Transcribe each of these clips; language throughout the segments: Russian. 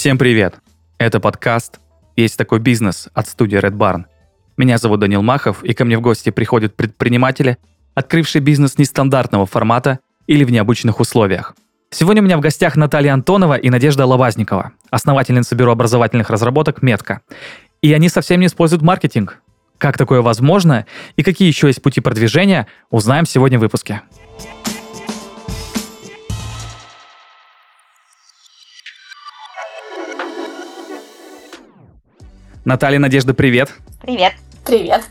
Всем привет! Это подкаст «Есть такой бизнес» от студии Red Barn. Меня зовут Данил Махов, и ко мне в гости приходят предприниматели, открывшие бизнес нестандартного формата или в необычных условиях. Сегодня у меня в гостях Наталья Антонова и Надежда Лавазникова, основательница бюро образовательных разработок «Метка». И они совсем не используют маркетинг. Как такое возможно и какие еще есть пути продвижения, узнаем сегодня в выпуске. Наталья, Надежда, привет. Привет. Привет.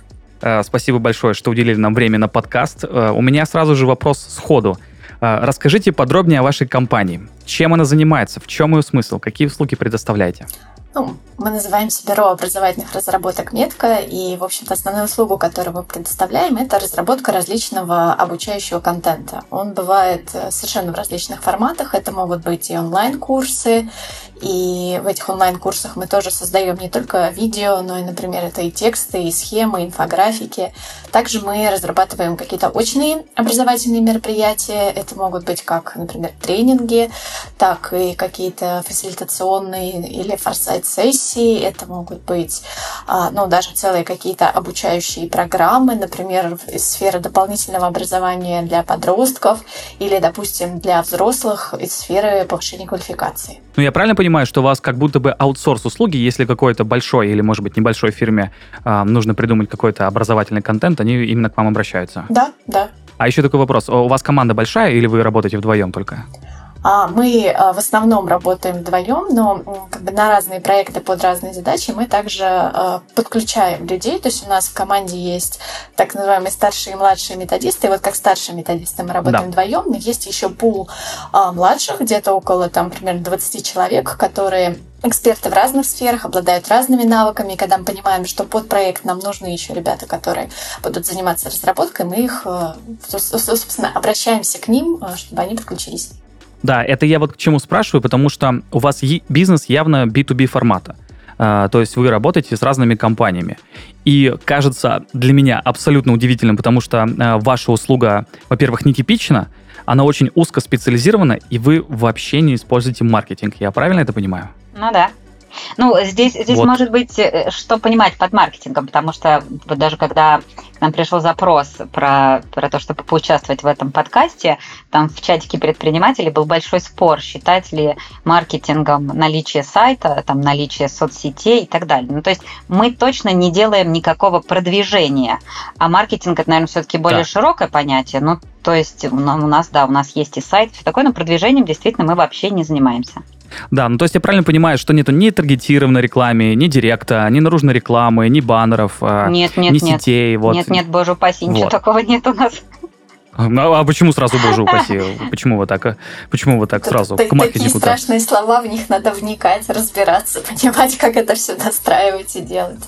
Э, спасибо большое, что уделили нам время на подкаст. Э, у меня сразу же вопрос сходу. Э, расскажите подробнее о вашей компании. Чем она занимается? В чем ее смысл? Какие услуги предоставляете? Ну, мы называемся Бюро образовательных разработок Метка, и, в общем-то, основную услугу, которую мы предоставляем, это разработка различного обучающего контента. Он бывает совершенно в различных форматах. Это могут быть и онлайн-курсы, и в этих онлайн-курсах мы тоже создаем не только видео, но и, например, это и тексты, и схемы, инфографики. Также мы разрабатываем какие-то очные образовательные мероприятия. Это могут быть как, например, тренинги, так и какие-то фасилитационные или форсайт-сессии. Это могут быть а, ну, даже целые какие-то обучающие программы, например, из сферы дополнительного образования для подростков или, допустим, для взрослых из сферы повышения квалификации. Ну, я правильно понимаю, что у вас как будто бы аутсорс услуги, если какой-то большой или, может быть, небольшой фирме э, нужно придумать какой-то образовательный контент, они именно к вам обращаются? Да, да. А еще такой вопрос. У вас команда большая или вы работаете вдвоем только? А, мы а, в основном работаем вдвоем, но как бы на разные проекты под разные задачи мы также а, подключаем людей. То есть у нас в команде есть так называемые старшие и младшие методисты. И вот как старшие методисты мы работаем да. вдвоем, но есть еще пул младших, где-то около там примерно 20 человек, которые эксперты в разных сферах, обладают разными навыками. И когда мы понимаем, что под проект нам нужны еще ребята, которые будут заниматься разработкой, мы их, собственно, обращаемся к ним, чтобы они подключились. Да, это я вот к чему спрашиваю, потому что у вас бизнес явно B2B формата. Uh, то есть вы работаете с разными компаниями. И кажется для меня абсолютно удивительным, потому что uh, ваша услуга, во-первых, нетипична, она очень узко специализирована, и вы вообще не используете маркетинг. Я правильно это понимаю? Ну да. Ну, здесь, здесь вот. может быть, э, что понимать под маркетингом, потому что вот даже когда к нам пришел запрос про, про то, чтобы поучаствовать в этом подкасте, там в чатике предпринимателей был большой спор, считать ли маркетингом наличие сайта, там, наличие соцсетей и так далее. Ну, то есть мы точно не делаем никакого продвижения, а маркетинг это, наверное, все-таки более да. широкое понятие. Ну, то есть у нас, да, у нас есть и сайт, все такое, но продвижением действительно мы вообще не занимаемся. Да, ну то есть я правильно понимаю, что нету ни таргетированной рекламы, ни директа, ни наружной рекламы, ни баннеров, а, нет, нет, ни нет. сетей. Вот. Нет, нет, боже упаси, вот. ничего такого нет у нас. Ну, а почему сразу, боже упаси? Почему вы так, почему вы так сразу к маркетингу? Такие страшные слова, в них надо вникать, разбираться, понимать, как это все настраивать и делать.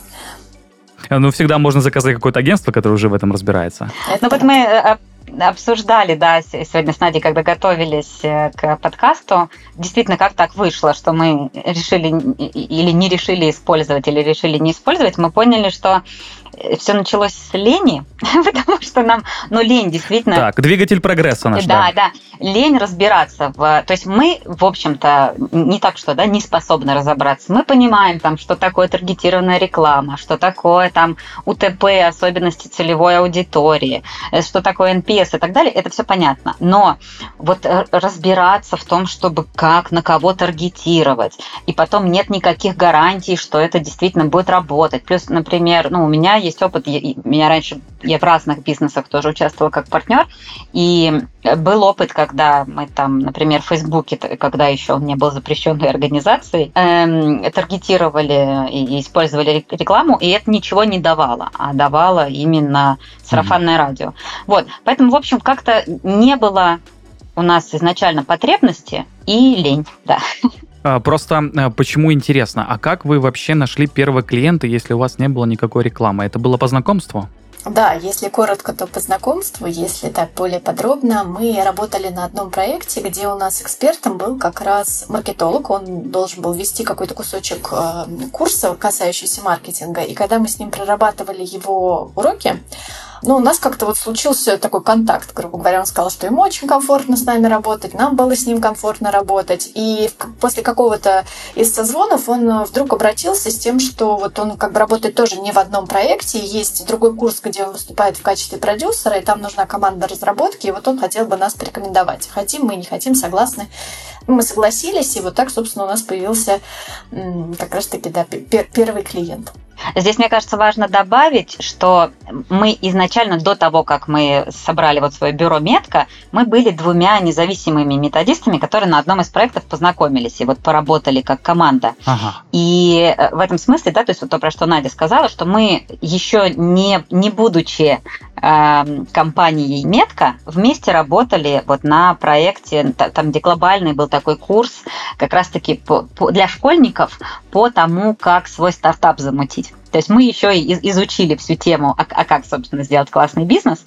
Ну, всегда можно заказать какое-то агентство, которое уже в этом разбирается. Это... Ну, вот мы обсуждали, да, сегодня с Надей, когда готовились э, к подкасту, действительно, как так вышло, что мы решили или не решили использовать, или решили не использовать, мы поняли, что все началось с лени, потому что нам, ну, лень действительно... Так, двигатель прогресса наш. Да, да, лень разбираться. В, то есть мы, в общем-то, не так что, да, не способны разобраться. Мы понимаем, там, что такое таргетированная реклама, что такое там УТП, особенности целевой аудитории, э, что такое NPS и так далее, это все понятно. Но вот э, разбираться в том, чтобы как на кого таргетировать, и потом нет никаких гарантий, что это действительно будет работать. Плюс, например, ну, у меня есть опыт, меня раньше, я в разных бизнесах тоже участвовала как партнер, и был опыт, когда мы там, например, в Фейсбуке, когда еще он не был запрещенной организацией, эм, таргетировали и использовали рекламу, и это ничего не давало, а давало именно сарафанное mm-hmm. радио. Вот, поэтому, в общем, как-то не было у нас изначально потребности и лень, да. А, просто а, почему интересно, а как вы вообще нашли первого клиента, если у вас не было никакой рекламы? Это было по знакомству? Да, если коротко, то по знакомству, если так более подробно, мы работали на одном проекте, где у нас экспертом был как раз маркетолог, он должен был вести какой-то кусочек э, курса, касающийся маркетинга, и когда мы с ним прорабатывали его уроки, Ну, у нас как-то вот случился такой контакт, грубо говоря. Он сказал, что ему очень комфортно с нами работать, нам было с ним комфортно работать. И после какого-то из созвонов он вдруг обратился с тем, что вот он как бы работает тоже не в одном проекте, есть другой курс, где он выступает в качестве продюсера, и там нужна команда разработки, и вот он хотел бы нас порекомендовать. Хотим мы, не хотим, согласны. Мы согласились, и вот так, собственно, у нас появился как раз-таки да, первый клиент. Здесь, мне кажется, важно добавить, что мы изначально, до того, как мы собрали вот свое бюро Метка, мы были двумя независимыми методистами, которые на одном из проектов познакомились и вот поработали как команда. Ага. И э, в этом смысле, да, то есть вот то, про что Надя сказала, что мы еще не, не будучи компанией Метка, вместе работали вот на проекте, там, где глобальный был такой курс как раз-таки для школьников по тому, как свой стартап замутить. То есть мы еще и изучили всю тему, а, а как, собственно, сделать классный бизнес.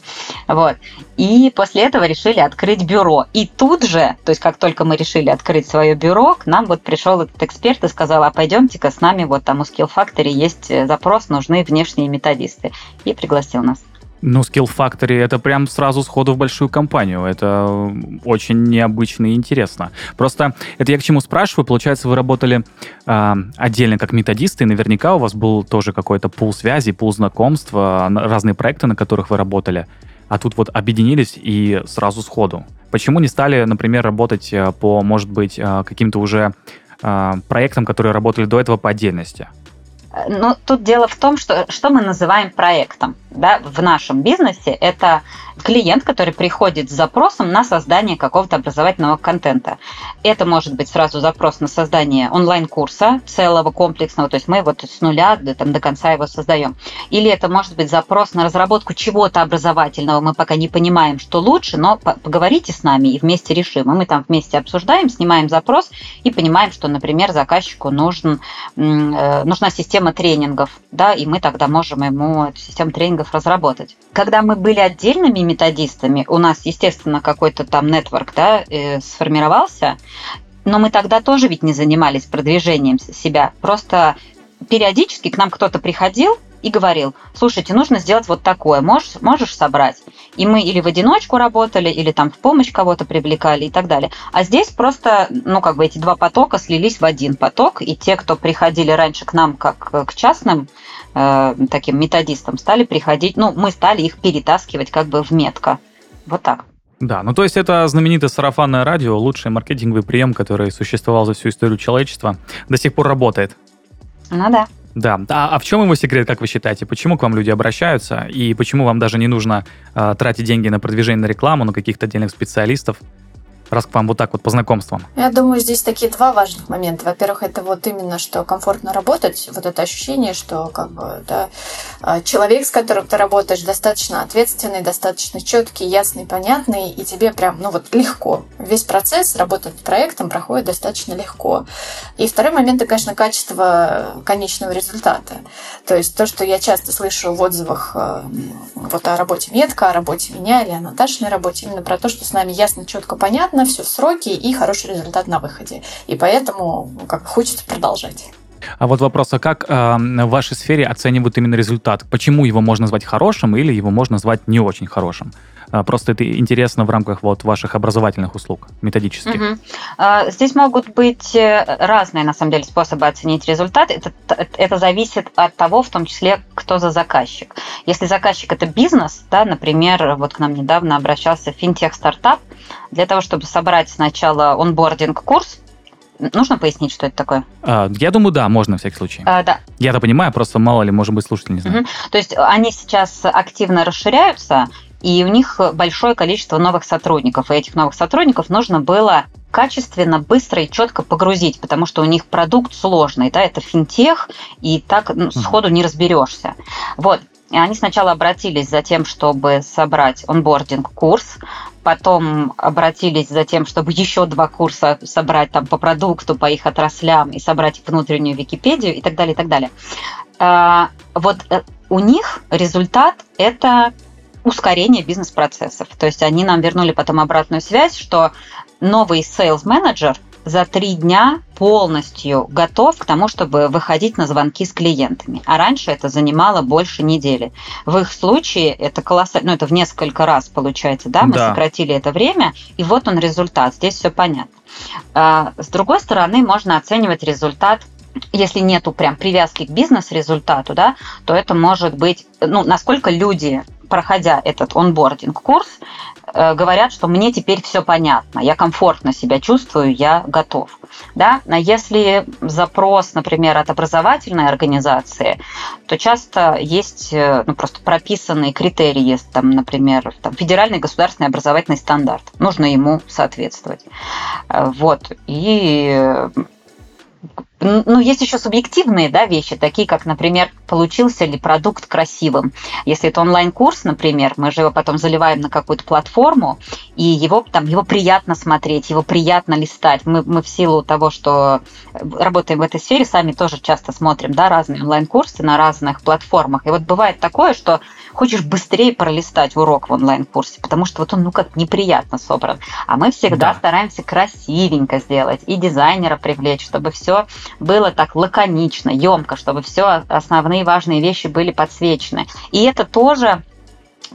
Вот. И после этого решили открыть бюро. И тут же, то есть как только мы решили открыть свое бюро, к нам вот пришел этот эксперт и сказал, а пойдемте-ка с нами, вот там у Skill Factory есть э, запрос, нужны внешние методисты. И пригласил нас. Ну, Skill Factory это прям сразу сходу в большую компанию. Это очень необычно и интересно. Просто это я к чему спрашиваю. Получается, вы работали э, отдельно как методисты, и наверняка у вас был тоже какой-то пул связи, пул знакомств, э, разные проекты, на которых вы работали. А тут вот объединились и сразу сходу. Почему не стали, например, работать э, по, может быть, э, каким-то уже э, проектам, которые работали до этого по отдельности? Ну, тут дело в том, что, что мы называем проектом да, в нашем бизнесе. Это клиент, который приходит с запросом на создание какого-то образовательного контента. Это может быть сразу запрос на создание онлайн-курса целого, комплексного, то есть мы вот с нуля до, там, до конца его создаем. Или это может быть запрос на разработку чего-то образовательного, мы пока не понимаем, что лучше, но поговорите с нами и вместе решим. И мы там вместе обсуждаем, снимаем запрос и понимаем, что, например, заказчику нужен, э, нужна система тренингов, да, и мы тогда можем ему эту систему тренингов разработать. Когда мы были отдельными методистами, у нас, естественно, какой-то там нетворк да, э, сформировался, но мы тогда тоже ведь не занимались продвижением себя. Просто периодически к нам кто-то приходил и говорил, слушайте, нужно сделать вот такое, можешь, можешь собрать? И мы или в одиночку работали, или там в помощь кого-то привлекали и так далее. А здесь просто, ну, как бы эти два потока слились в один поток, и те, кто приходили раньше к нам как к частным э, таким методистам, стали приходить, ну, мы стали их перетаскивать как бы в метко. Вот так. Да, ну то есть это знаменитое сарафанное радио, лучший маркетинговый прием, который существовал за всю историю человечества, до сих пор работает. Ну да. Да. А, а в чем его секрет, как вы считаете? Почему к вам люди обращаются? И почему вам даже не нужно э, тратить деньги на продвижение на рекламу, на каких-то отдельных специалистов? Раз к вам вот так вот по знакомствам? Я думаю, здесь такие два важных момента. Во-первых, это вот именно, что комфортно работать, вот это ощущение, что как бы, да, а, человек, с которым ты работаешь, достаточно ответственный, достаточно четкий, ясный, понятный, и тебе прям, ну вот, легко. Весь процесс работы над проектом проходит достаточно легко. И второй момент, это, конечно, качество конечного результата. То есть то, что я часто слышу в отзывах а, вот о работе Метка, о работе меня или о Наташиной работе, именно про то, что с нами ясно, четко, понятно, все в сроки и хороший результат на выходе. И поэтому как хочется продолжать. А вот вопрос, а как э, в вашей сфере оценивают именно результат? Почему его можно назвать хорошим или его можно назвать не очень хорошим? А, просто это интересно в рамках вот ваших образовательных услуг методических. Угу. Здесь могут быть э, разные, на самом деле, способы оценить результат. Это, это зависит от того, в том числе, кто за заказчик. Если заказчик это бизнес, да, например, вот к нам недавно обращался финтех-стартап, для того, чтобы собрать сначала онбординг-курс, Нужно пояснить, что это такое? А, я думаю, да, можно, на всякий случай. А, да. Я-то понимаю, просто мало ли, может быть, слушатель не знает. Угу. То есть они сейчас активно расширяются, и у них большое количество новых сотрудников. И этих новых сотрудников нужно было качественно, быстро и четко погрузить, потому что у них продукт сложный, да, это финтех, и так ну, сходу не разберешься. Вот. И они сначала обратились за тем, чтобы собрать онбординг-курс, потом обратились за тем, чтобы еще два курса собрать там по продукту, по их отраслям и собрать внутреннюю Википедию и так далее, и так далее. А, вот э, у них результат – это ускорение бизнес-процессов. То есть они нам вернули потом обратную связь, что новый sales менеджер за три дня полностью готов к тому, чтобы выходить на звонки с клиентами. А раньше это занимало больше недели. В их случае это колоссально, ну это в несколько раз получается, да, мы да. сократили это время, и вот он результат. Здесь все понятно. А, с другой стороны, можно оценивать результат если нету прям привязки к бизнес-результату, да, то это может быть, ну, насколько люди, проходя этот онбординг-курс, Э, говорят, что мне теперь все понятно, я комфортно себя чувствую, я готов. Да? А если запрос, например, от образовательной организации, то часто есть э, ну, просто прописанные критерии, там, например, там, федеральный государственный образовательный стандарт. Нужно ему соответствовать. Э, вот. И ну, есть еще субъективные да, вещи, такие как, например, получился ли продукт красивым. Если это онлайн-курс, например, мы же его потом заливаем на какую-то платформу, и его, там, его приятно смотреть, его приятно листать. Мы, мы в силу того, что работаем в этой сфере, сами тоже часто смотрим да, разные онлайн-курсы на разных платформах. И вот бывает такое, что хочешь быстрее пролистать урок в онлайн-курсе, потому что вот он, ну, как неприятно собран. А мы всегда да. стараемся красивенько сделать и дизайнера привлечь, чтобы все было так лаконично, емко, чтобы все основные важные вещи были подсвечены. И это тоже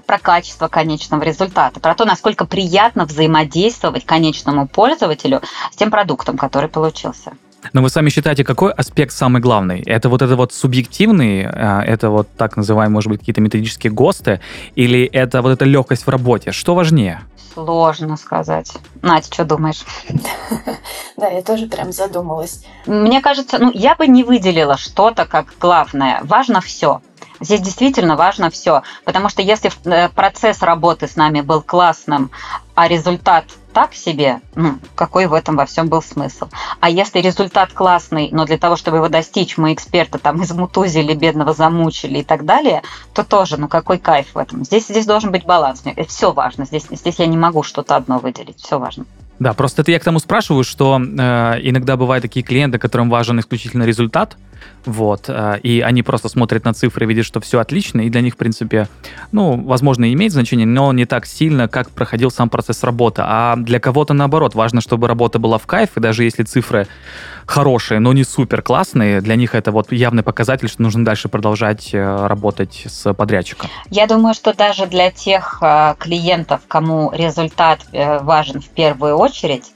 про качество конечного результата, про то, насколько приятно взаимодействовать конечному пользователю с тем продуктом, который получился. Но вы сами считаете, какой аспект самый главный? Это вот это вот субъективный, а, это вот так называемые, может быть, какие-то методические ГОСТы, или это вот эта легкость в работе? Что важнее? Сложно сказать. Надя, что думаешь? Да, я тоже прям задумалась. Мне кажется, ну, я бы не выделила что-то как главное. Важно все. Здесь действительно важно все, потому что если э, процесс работы с нами был классным, а результат так себе, ну, какой в этом во всем был смысл? А если результат классный, но для того, чтобы его достичь, мы эксперта там измутузили, бедного замучили и так далее, то тоже, ну, какой кайф в этом? Здесь, здесь должен быть баланс. Все важно. Здесь, здесь я не могу что-то одно выделить. Все важно. Да, просто это я к тому спрашиваю, что э, иногда бывают такие клиенты, которым важен исключительно результат, вот, э, и они просто смотрят на цифры, видят, что все отлично, и для них, в принципе, ну, возможно, имеет значение, но не так сильно, как проходил сам процесс работы. А для кого-то, наоборот, важно, чтобы работа была в кайф, и даже если цифры хорошие, но не супер классные, для них это вот явный показатель, что нужно дальше продолжать э, работать с подрядчиком. Я думаю, что даже для тех э, клиентов, кому результат важен в первую очередь,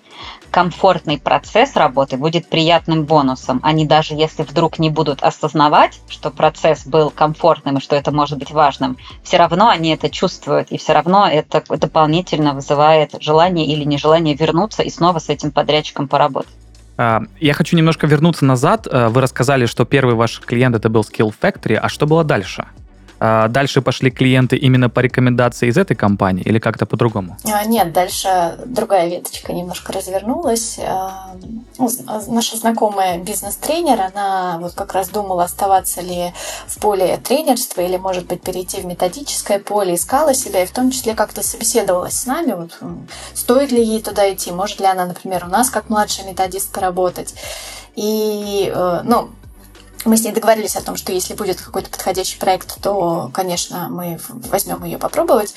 комфортный процесс работы будет приятным бонусом. Они даже если вдруг не будут осознавать, что процесс был комфортным и что это может быть важным, все равно они это чувствуют, и все равно это дополнительно вызывает желание или нежелание вернуться и снова с этим подрядчиком поработать. А, я хочу немножко вернуться назад. А, вы рассказали, что первый ваш клиент это был Skill Factory, а что было дальше? А дальше пошли клиенты именно по рекомендации из этой компании или как-то по-другому? А, нет, дальше другая веточка немножко развернулась. А, ну, наша знакомая бизнес-тренер, она вот как раз думала, оставаться ли в поле тренерства или, может быть, перейти в методическое поле, искала себя и в том числе как-то собеседовалась с нами, вот, стоит ли ей туда идти, может ли она, например, у нас как младшая методистка работать. И, э, ну, мы с ней договорились о том, что если будет какой-то подходящий проект, то, конечно, мы возьмем ее попробовать.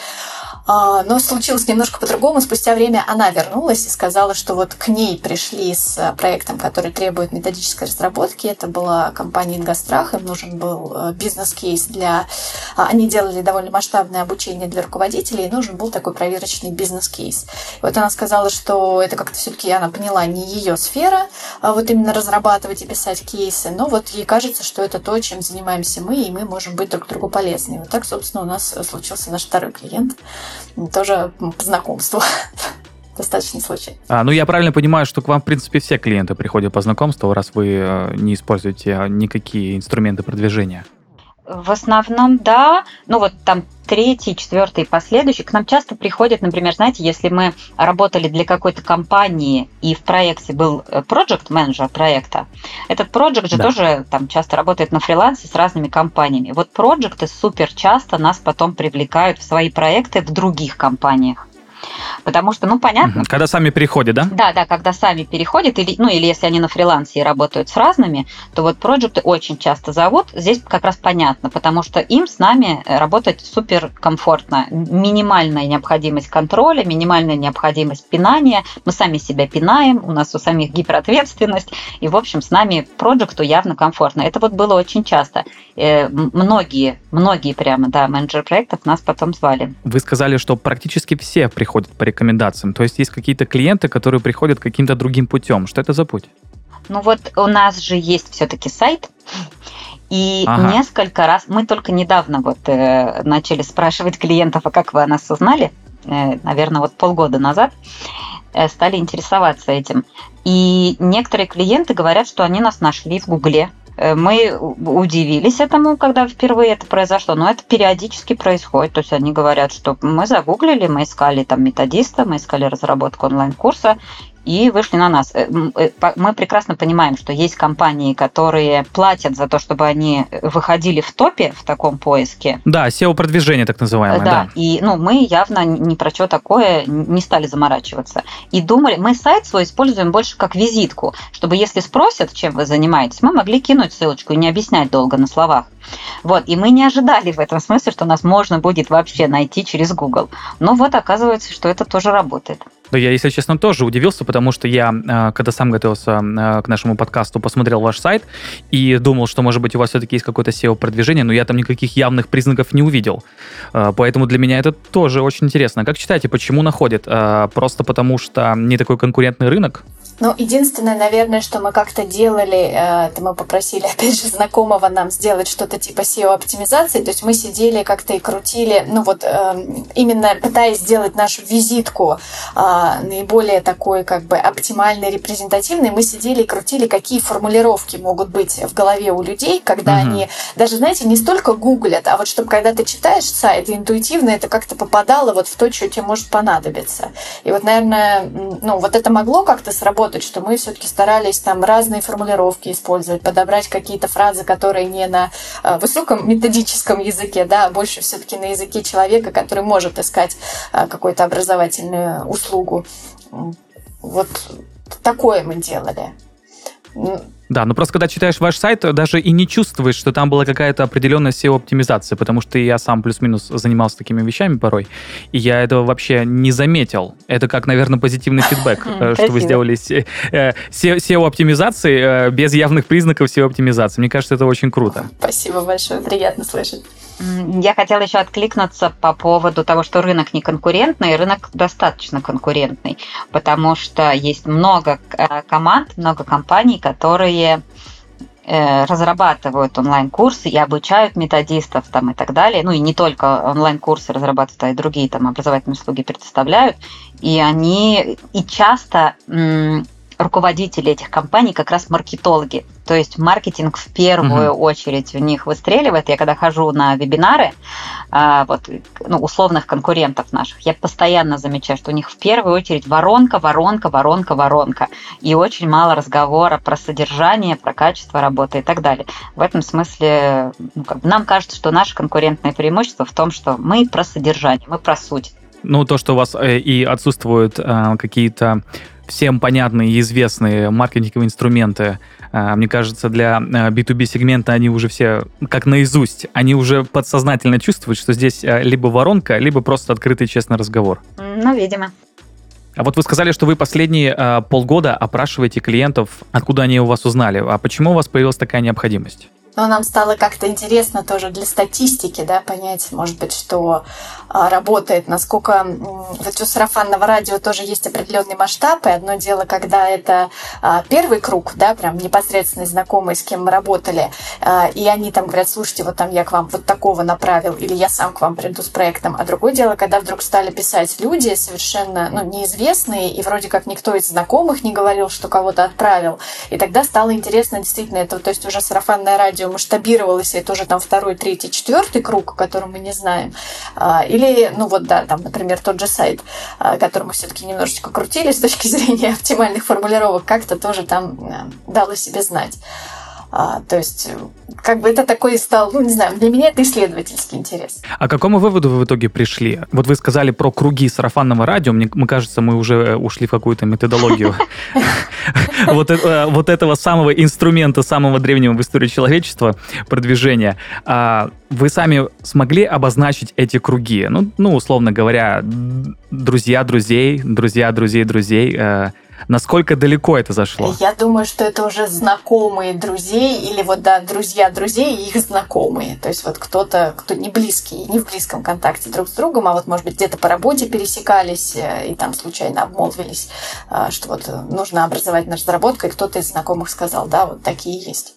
А, но случилось немножко по-другому. Спустя время она вернулась и сказала, что вот к ней пришли с проектом, который требует методической разработки. Это была компания «Ингострах». Им нужен был э, бизнес-кейс для... А, они делали довольно масштабное обучение для руководителей, и нужен был такой проверочный бизнес-кейс. Вот она сказала, что это как-то все-таки, она поняла, не ее сфера, а вот именно разрабатывать и писать кейсы, но вот ей кажется, что это то, чем занимаемся мы, и мы можем быть друг другу полезны. И вот так, собственно, у нас случился наш второй клиент тоже по знакомству. Достаточно случай. А, ну, я правильно понимаю, что к вам, в принципе, все клиенты приходят по знакомству, раз вы э, не используете никакие инструменты продвижения. В основном, да. Ну вот там третий, четвертый и последующий. К нам часто приходят, например, знаете, если мы работали для какой-то компании и в проекте был проект менеджер проекта, этот проект же да. тоже там часто работает на фрилансе с разными компаниями. Вот проекты супер часто нас потом привлекают в свои проекты в других компаниях. Потому что, ну, понятно. Когда сами переходят, да? Да, да, когда сами переходят, или, ну, или если они на фрилансе и работают с разными, то вот проекты очень часто зовут. Здесь как раз понятно, потому что им с нами работать супер комфортно. Минимальная необходимость контроля, минимальная необходимость пинания. Мы сами себя пинаем, у нас у самих гиперответственность, и, в общем, с нами проекту явно комфортно. Это вот было очень часто. Э, многие, многие прямо, да, менеджеры проектов нас потом звали. Вы сказали, что практически все приходят по рекомендациям. То есть есть какие-то клиенты, которые приходят каким-то другим путем. Что это за путь? Ну вот у нас же есть все-таки сайт, и ага. несколько раз, мы только недавно вот э, начали спрашивать клиентов, а как вы о нас узнали, э, наверное, вот полгода назад, э, стали интересоваться этим. И некоторые клиенты говорят, что они нас нашли в Гугле, мы удивились этому, когда впервые это произошло, но это периодически происходит. То есть они говорят, что мы загуглили, мы искали там методиста, мы искали разработку онлайн-курса, и вышли на нас. Э, э, мы прекрасно понимаем, что есть компании, которые платят за то, чтобы они выходили в топе в таком поиске. Да, SEO-продвижение так называемое. Да, да. и ну, мы явно ни про что такое не стали заморачиваться. И думали, мы сайт свой используем больше как визитку, чтобы если спросят, чем вы занимаетесь, мы могли кинуть ссылочку и не объяснять долго на словах. Вот, и мы не ожидали в этом смысле, что нас можно будет вообще найти через Google. Но вот оказывается, что это тоже работает. Да, я, если честно, тоже удивился, потому что я, э, когда сам готовился э, к нашему подкасту, посмотрел ваш сайт и думал, что, может быть, у вас все-таки есть какое-то SEO-продвижение, но я там никаких явных признаков не увидел. Э, поэтому для меня это тоже очень интересно. Как считаете, почему находят? Просто потому что не такой конкурентный рынок? Ну, единственное, наверное, что мы как-то делали, это мы попросили, опять же, знакомого нам сделать что-то типа SEO-оптимизации, то есть мы сидели как-то и крутили, ну вот именно пытаясь сделать нашу визитку а, наиболее такой как бы оптимальный, репрезентативный, мы сидели и крутили, какие формулировки могут быть в голове у людей, когда угу. они даже, знаете, не столько гуглят, а вот чтобы когда ты читаешь сайт, интуитивно это как-то попадало вот в то, что тебе может понадобиться. И вот, наверное, ну вот это могло как-то сработать, что мы все-таки старались там разные формулировки использовать, подобрать какие-то фразы, которые не на а, высоком методическом языке, да, а больше все-таки на языке человека, который может искать а, какую-то образовательную услугу. Вот такое мы делали. Да, но просто когда читаешь ваш сайт, даже и не чувствуешь, что там была какая-то определенная SEO-оптимизация, потому что я сам плюс-минус занимался такими вещами порой, и я этого вообще не заметил. Это как, наверное, позитивный фидбэк, э, что вы сделали SEO-оптимизации э, без явных признаков SEO-оптимизации. Мне кажется, это очень круто. Спасибо большое, приятно слышать. Я хотела еще откликнуться по поводу того, что рынок не конкурентный, рынок достаточно конкурентный, потому что есть много э, команд, много компаний, которые э, разрабатывают онлайн-курсы и обучают методистов там и так далее. Ну и не только онлайн-курсы разрабатывают, а и другие там образовательные услуги предоставляют. И они и часто руководители этих компаний как раз маркетологи. То есть маркетинг в первую угу. очередь у них выстреливает. Я когда хожу на вебинары а, вот, ну, условных конкурентов наших, я постоянно замечаю, что у них в первую очередь воронка, воронка, воронка, воронка. И очень мало разговора про содержание, про качество работы и так далее. В этом смысле ну, как бы нам кажется, что наше конкурентное преимущество в том, что мы про содержание, мы про суть. Ну, то, что у вас э, и отсутствуют э, какие-то всем понятные и известные маркетинговые инструменты, а, мне кажется, для B2B а, сегмента они уже все как наизусть. Они уже подсознательно чувствуют, что здесь а, либо воронка, либо просто открытый честный разговор. Ну, видимо. А вот вы сказали, что вы последние э, полгода опрашиваете клиентов, откуда они у вас узнали. А почему у вас появилась такая необходимость? Но нам стало как-то интересно тоже для статистики, да, понять, может быть, что а, работает, насколько вот у сарафанного радио тоже есть определенный масштаб, и одно дело, когда это а, первый круг, да, прям непосредственно знакомые, с кем мы работали, а, и они там говорят, слушайте, вот там я к вам вот такого направил, или я сам к вам приду с проектом, а другое дело, когда вдруг стали писать люди совершенно ну, неизвестные, и вроде как никто из знакомых не говорил, что кого-то отправил, и тогда стало интересно действительно это, то есть уже сарафанное радио радио масштабировалось, и это уже там второй, третий, четвертый круг, который мы не знаем. А, или, ну вот, да, там, например, тот же сайт, а, который мы все-таки немножечко крутили с точки зрения оптимальных формулировок, как-то тоже там э, дало себе знать. А, то есть, как бы это такой стал, ну, не знаю, для меня это исследовательский интерес. А к какому выводу вы в итоге пришли? Вот вы сказали про круги сарафанного радио, мне, мне кажется, мы уже э, ушли в какую-то методологию вот, э, вот этого самого инструмента, самого древнего в истории человечества, продвижения. А вы сами смогли обозначить эти круги? Ну, ну условно говоря, друзья друзей, друзья друзей друзей, э, Насколько далеко это зашло? Я думаю, что это уже знакомые друзей или вот, да, друзья друзей и их знакомые. То есть вот кто-то, кто не близкий, не в близком контакте друг с другом, а вот, может быть, где-то по работе пересекались э, и там случайно обмолвились, э, что вот нужно образовательная разработка, и кто-то из знакомых сказал, да, вот такие есть.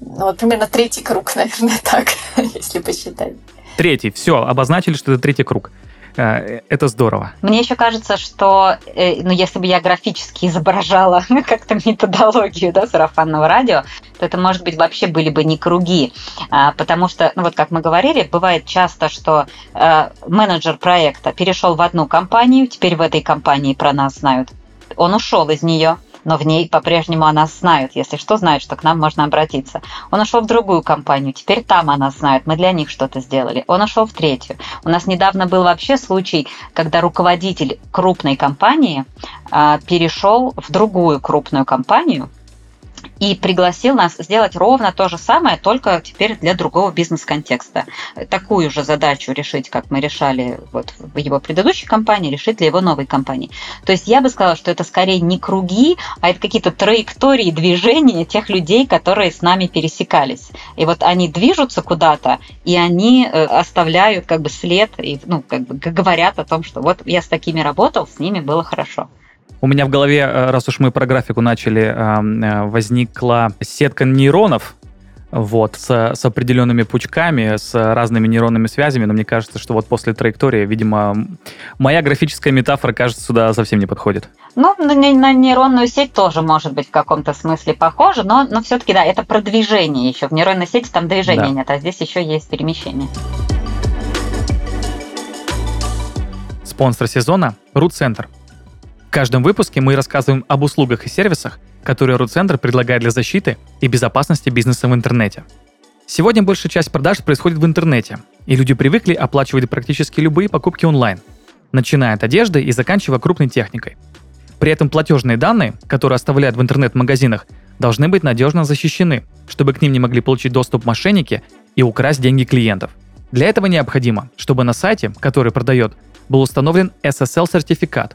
Ну, вот примерно третий круг, наверное, так, если посчитать. Третий, все, обозначили, что это третий круг. Э, это здорово. Мне еще кажется, что э, ну, если бы я графически изображала как-то методологию да, сарафанного радио, то это, может быть, вообще были бы не круги. А, потому что, ну вот как мы говорили, бывает часто, что э, менеджер проекта перешел в одну компанию, теперь в этой компании про нас знают. Он ушел из нее, но в ней по-прежнему о нас знают. Если что, знают, что к нам можно обратиться. Он ушел в другую компанию, теперь там о нас знают, мы для них что-то сделали. Он ушел в третью. У нас недавно был вообще случай, когда руководитель крупной компании а, перешел в другую крупную компанию, и пригласил нас сделать ровно то же самое, только теперь для другого бизнес-контекста. Такую же задачу решить, как мы решали вот в его предыдущей компании, решить для его новой компании. То есть я бы сказала, что это скорее не круги, а это какие-то траектории движения тех людей, которые с нами пересекались. И вот они движутся куда-то, и они э, оставляют как бы след, и ну, как бы говорят о том, что вот я с такими работал, с ними было хорошо. У меня в голове, э, раз уж мы про графику начали, э, возникла сетка нейронов, вот, с, с определенными пучками, с разными нейронными связями, но мне кажется, что вот после траектории, видимо, моя графическая метафора, кажется, сюда совсем не подходит. Ну, на, на нейронную сеть тоже может быть в каком-то смысле похоже, но, но все-таки, да, это продвижение еще. В нейронной сети там движения да. нет, а здесь еще есть перемещение. Спонсор сезона – Рут-центр – каждом выпуске мы рассказываем об услугах и сервисах, которые RootCenter предлагает для защиты и безопасности бизнеса в интернете. Сегодня большая часть продаж происходит в интернете, и люди привыкли оплачивать практически любые покупки онлайн, начиная от одежды и заканчивая крупной техникой. При этом платежные данные, которые оставляют в интернет-магазинах, должны быть надежно защищены, чтобы к ним не могли получить доступ мошенники и украсть деньги клиентов. Для этого необходимо, чтобы на сайте, который продает, был установлен SSL-сертификат,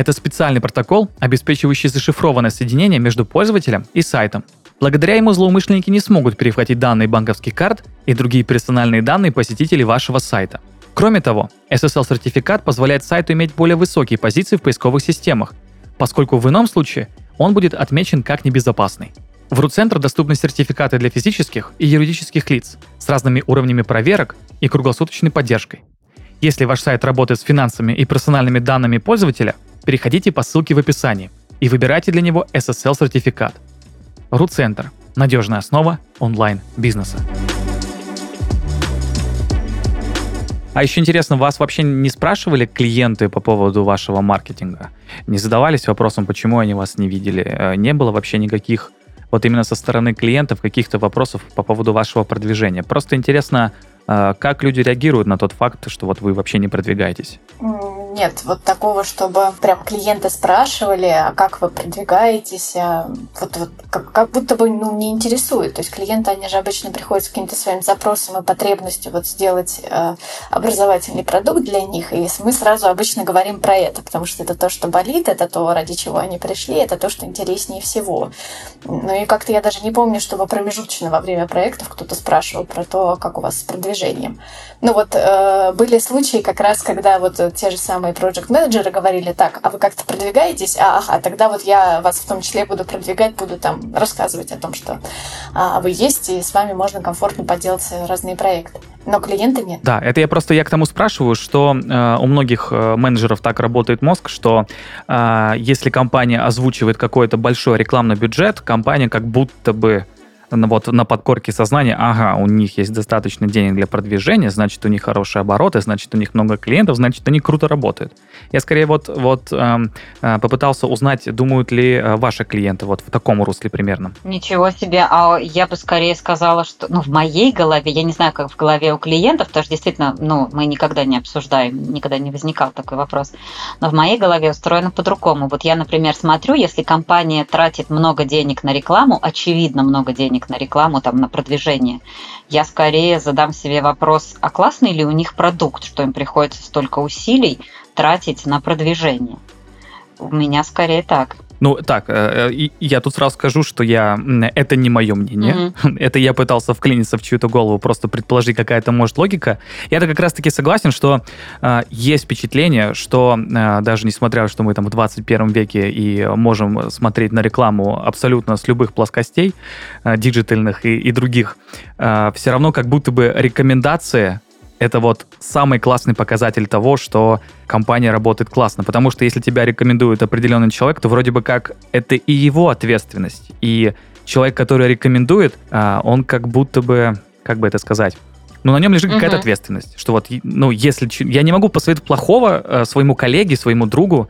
это специальный протокол, обеспечивающий зашифрованное соединение между пользователем и сайтом. Благодаря ему злоумышленники не смогут перехватить данные банковских карт и другие персональные данные посетителей вашего сайта. Кроме того, SSL-сертификат позволяет сайту иметь более высокие позиции в поисковых системах, поскольку в ином случае он будет отмечен как небезопасный. В RUCentр доступны сертификаты для физических и юридических лиц с разными уровнями проверок и круглосуточной поддержкой. Если ваш сайт работает с финансами и персональными данными пользователя, переходите по ссылке в описании и выбирайте для него SSL-сертификат. RootCenter – надежная основа онлайн-бизнеса. А еще интересно, вас вообще не спрашивали клиенты по поводу вашего маркетинга? Не задавались вопросом, почему они вас не видели? Э, не было вообще никаких, вот именно со стороны клиентов, каких-то вопросов по поводу вашего продвижения? Просто интересно, э, как люди реагируют на тот факт, что вот вы вообще не продвигаетесь? Нет вот такого, чтобы прям клиенты спрашивали, а как вы продвигаетесь, а вот, вот как, как будто бы ну, не интересует. То есть клиенты, они же обычно приходят с каким-то своим запросом и потребностью вот сделать э, образовательный продукт для них, и мы сразу обычно говорим про это, потому что это то, что болит, это то, ради чего они пришли, это то, что интереснее всего. Ну и как-то я даже не помню, чтобы промежуточно во время проектов кто-то спрашивал про то, как у вас с продвижением. Ну вот э, были случаи как раз, когда вот те же самые самые проект-менеджеры говорили, так, а вы как-то продвигаетесь? А, ага, тогда вот я вас в том числе буду продвигать, буду там рассказывать о том, что а, вы есть, и с вами можно комфортно поделать разные проекты. Но клиенты нет. Да, это я просто я к тому спрашиваю, что э, у многих э, менеджеров так работает мозг, что э, если компания озвучивает какой-то большой рекламный бюджет, компания как будто бы вот на подкорке сознания, ага, у них есть достаточно денег для продвижения, значит, у них хорошие обороты, значит, у них много клиентов, значит, они круто работают. Я скорее вот, вот эм, э, попытался узнать, думают ли э, ваши клиенты вот в таком русле примерно. Ничего себе, а я бы скорее сказала, что, ну, в моей голове, я не знаю, как в голове у клиентов, потому что действительно, ну, мы никогда не обсуждаем, никогда не возникал такой вопрос, но в моей голове устроено по-другому. Вот я, например, смотрю, если компания тратит много денег на рекламу, очевидно много денег на рекламу, там, на продвижение, я скорее задам себе вопрос, а классный ли у них продукт, что им приходится столько усилий тратить на продвижение. У меня скорее так. Ну, так, э, э, я тут сразу скажу, что я это не мое мнение. Mm-hmm. Это я пытался вклиниться в чью-то голову, просто предположить, какая-то может логика. Я-то как раз-таки согласен, что э, есть впечатление, что э, даже несмотря, что мы там в 21 веке и можем смотреть на рекламу абсолютно с любых плоскостей, э, диджитальных и, и других, э, все равно как будто бы рекомендация это вот самый классный показатель того, что компания работает классно. Потому что если тебя рекомендует определенный человек, то вроде бы как это и его ответственность. И человек, который рекомендует, а, он как будто бы, как бы это сказать, ну, на нем лежит какая-то угу. ответственность, что вот, ну, если... Я не могу посоветовать плохого э, своему коллеге, своему другу,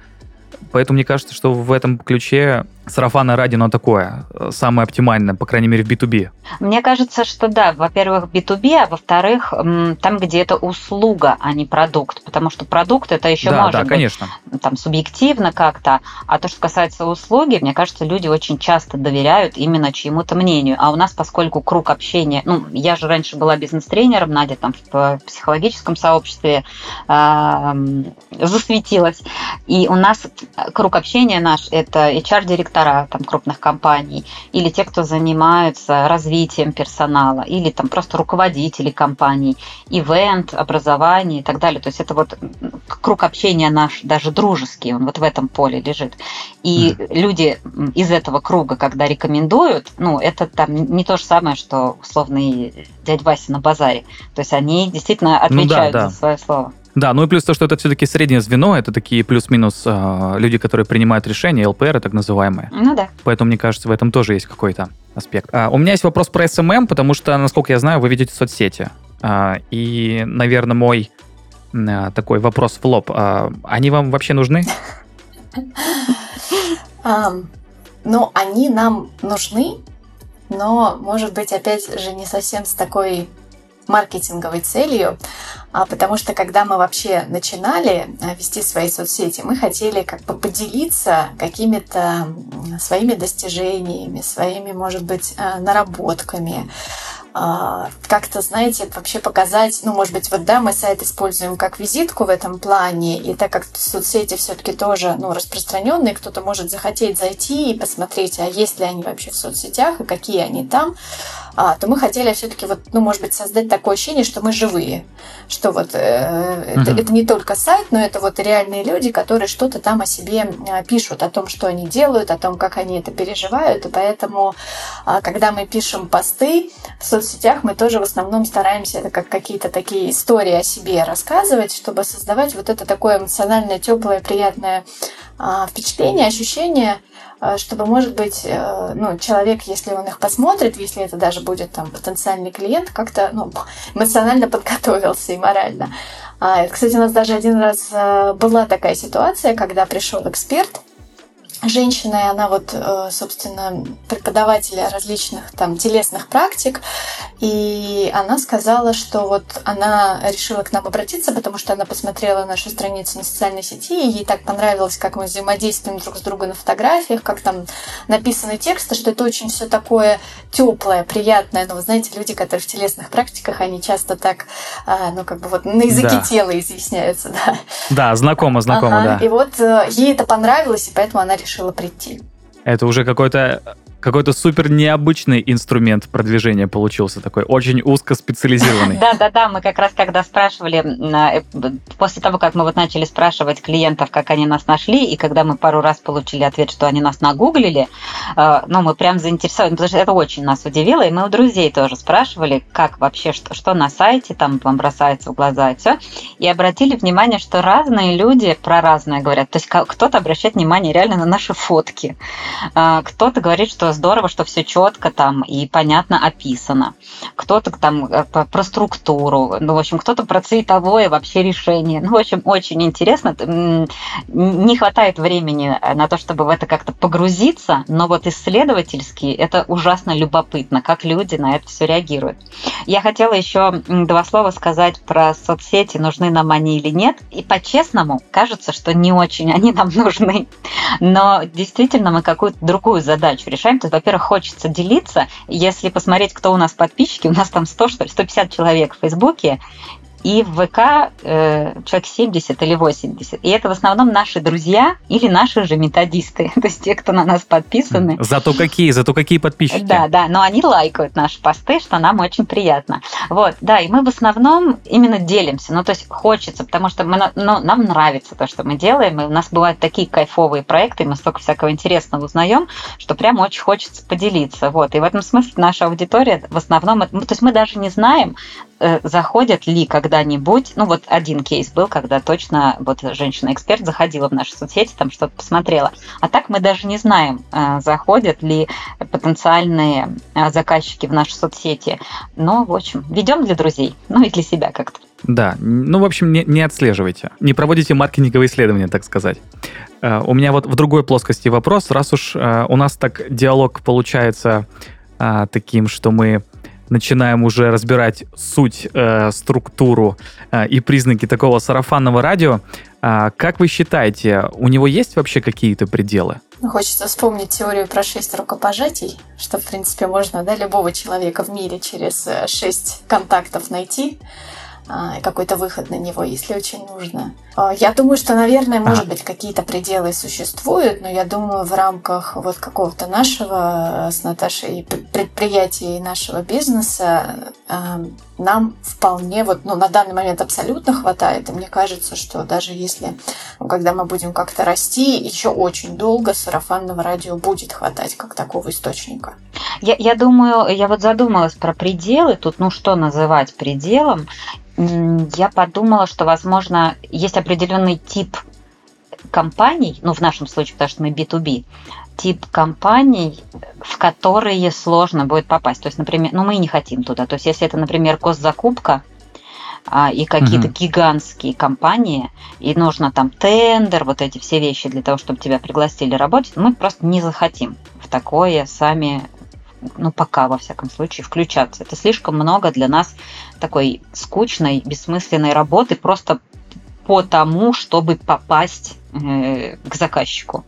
Поэтому мне кажется, что в этом ключе сарафанное радио, оно такое, э, самое оптимальное, по крайней мере, в B2B. Мне кажется, что да, во-первых, B2B, а во-вторых, там, где это услуга, а не продукт, потому что продукт это еще да, может да, быть конечно. там субъективно как-то, а то, что касается услуги, мне кажется, люди очень часто доверяют именно чьему-то мнению, а у нас, поскольку круг общения, ну, я же раньше была бизнес-тренером, Надя там в психологическом сообществе э, засветилась, и у нас круг общения наш – это HR-директора там, крупных компаний, или те, кто занимаются развитием персонала, или там просто руководители компаний, ивент, образование и так далее. То есть это вот круг общения наш даже дружеский, он вот в этом поле лежит. И mm. люди из этого круга, когда рекомендуют, ну, это там не то же самое, что условный дядь Вася на базаре. То есть они действительно отвечают ну, да, да. за свое слово. Да, ну и плюс то, что это все-таки среднее звено, это такие плюс-минус э, люди, которые принимают решения, ЛПР так называемые. Ну да. Поэтому, мне кажется, в этом тоже есть какой-то аспект. А, у меня есть вопрос про SMM, потому что, насколько я знаю, вы ведете соцсети. А, и, наверное, мой а, такой вопрос в лоб. А, они вам вообще нужны? Ну, они нам нужны, но, может быть, опять же, не совсем с такой маркетинговой целью, а потому что когда мы вообще начинали э, вести свои соцсети, мы хотели как бы поделиться какими-то своими достижениями, своими, может быть, э, наработками, а, как-то, знаете, вообще показать, ну, может быть, вот да, мы сайт используем как визитку в этом плане, и так как соцсети все-таки тоже, ну, распространенные, кто-то может захотеть зайти и посмотреть, а есть ли они вообще в соцсетях и какие они там, а, то мы хотели все-таки вот, ну, может быть, создать такое ощущение, что мы живые, что вот э, угу. это, это не только сайт, но это вот реальные люди, которые что-то там о себе а, пишут, о том, что они делают, о том, как они это переживают, и поэтому, а, когда мы пишем посты в соцсетях, мы тоже в основном стараемся это как какие-то такие истории о себе рассказывать, чтобы создавать вот это такое эмоциональное, теплое, приятное а, впечатление, ощущение, а, чтобы, может быть, э, ну, человек, если он их посмотрит, если это даже будет там потенциальный клиент, как-то ну, эмоционально подготовился и морально. А, кстати, у нас даже один раз э, была такая ситуация, когда пришел эксперт, женщина, и она вот, э, собственно, преподаватель различных там телесных практик, и она сказала, что вот она решила к нам обратиться, потому что она посмотрела нашу страницу на социальной сети, и ей так понравилось, как мы взаимодействуем друг с другом на фотографиях, как там написаны тексты, что это очень все такое теплое, приятное. Но вы знаете, люди, которые в телесных практиках, они часто так, а, ну как бы вот на языке да. тела изъясняются, да. Да, знакомо, знакомо, ага. да. И вот э, ей это понравилось, и поэтому она решила решила прийти. Это уже какой-то какой-то супер необычный инструмент продвижения получился такой, очень узко специализированный. Да, да, да, мы как раз когда спрашивали, э, после того, как мы вот начали спрашивать клиентов, как они нас нашли, и когда мы пару раз получили ответ, что они нас нагуглили, э, ну, мы прям заинтересованы, потому что это очень нас удивило, и мы у друзей тоже спрашивали, как вообще, что, что на сайте там вам бросается в глаза и все, и обратили внимание, что разные люди про разное говорят, то есть кто-то обращает внимание реально на наши фотки, э, кто-то говорит, что здорово, что все четко там и понятно описано. Кто-то там э, про структуру, ну, в общем, кто-то про цветовое вообще решение. Ну, в общем, очень интересно. Не хватает времени на то, чтобы в это как-то погрузиться, но вот исследовательски это ужасно любопытно, как люди на это все реагируют. Я хотела еще два слова сказать про соцсети, нужны нам они или нет. И по-честному, кажется, что не очень они нам нужны. Но действительно мы какую-то другую задачу решаем. Есть, во-первых, хочется делиться. Если посмотреть, кто у нас подписчики, у нас там 100, что ли, 150 человек в Фейсбуке, и в ВК э, человек 70 или 80. И это в основном наши друзья или наши же методисты, то есть те, кто на нас подписаны. Зато какие, зато какие подписчики. Да, да, но они лайкают наши посты, что нам очень приятно. Вот, да, и мы в основном именно делимся, ну то есть хочется, потому что мы, ну, нам нравится то, что мы делаем, и у нас бывают такие кайфовые проекты, мы столько всякого интересного узнаем, что прям очень хочется поделиться. Вот, и в этом смысле наша аудитория в основном, то есть мы даже не знаем, заходят ли когда-нибудь, ну вот один кейс был, когда точно вот женщина-эксперт заходила в наши соцсети, там что-то посмотрела. А так мы даже не знаем, э, заходят ли потенциальные э, заказчики в наши соцсети. Но, в общем, ведем для друзей, ну и для себя как-то. Да, ну, в общем, не, не отслеживайте, не проводите маркетинговые исследования, так сказать. У меня вот в другой плоскости вопрос, раз уж у нас так диалог получается таким, что мы начинаем уже разбирать суть, э, структуру э, и признаки такого сарафанного радио. Э, как вы считаете, у него есть вообще какие-то пределы? Ну, хочется вспомнить теорию про шесть рукопожатий, что, в принципе, можно да, любого человека в мире через э, шесть контактов найти. А, какой-то выход на него, если очень нужно. А, я думаю, что, наверное, может быть, какие-то пределы существуют, но я думаю, в рамках вот какого-то нашего э, с Наташей предприятия и нашего бизнеса э, нам вполне вот, ну, на данный момент абсолютно хватает. И мне кажется, что даже если, ну, когда мы будем как-то расти, еще очень долго сарафанного радио будет хватать как такого источника. Я, я думаю, я вот задумалась про пределы. Тут, ну, что называть пределом? я подумала, что, возможно, есть определенный тип компаний, ну, в нашем случае, потому что мы B2B, тип компаний, в которые сложно будет попасть. То есть, например, ну, мы не хотим туда. То есть, если это, например, госзакупка, а, и какие-то угу. гигантские компании, и нужно там тендер, вот эти все вещи для того, чтобы тебя пригласили работать, мы просто не захотим в такое сами ну, пока, во всяком случае, включаться. Это слишком много для нас такой скучной, бессмысленной работы просто по тому, чтобы попасть э, к заказчику.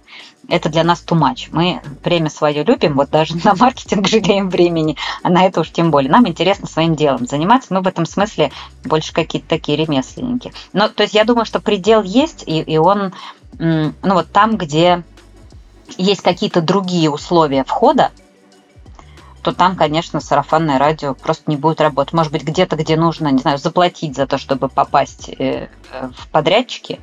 Это для нас much. Мы время свое любим, вот даже на маркетинг жалеем времени, а на это уж тем более. Нам интересно своим делом заниматься. Мы в этом смысле больше какие-то такие ремесленники. Но, то есть я думаю, что предел есть, и, и он, ну вот там, где есть какие-то другие условия входа, то там, конечно, сарафанное радио просто не будет работать. Может быть, где-то, где нужно, не знаю, заплатить за то, чтобы попасть э, в подрядчики,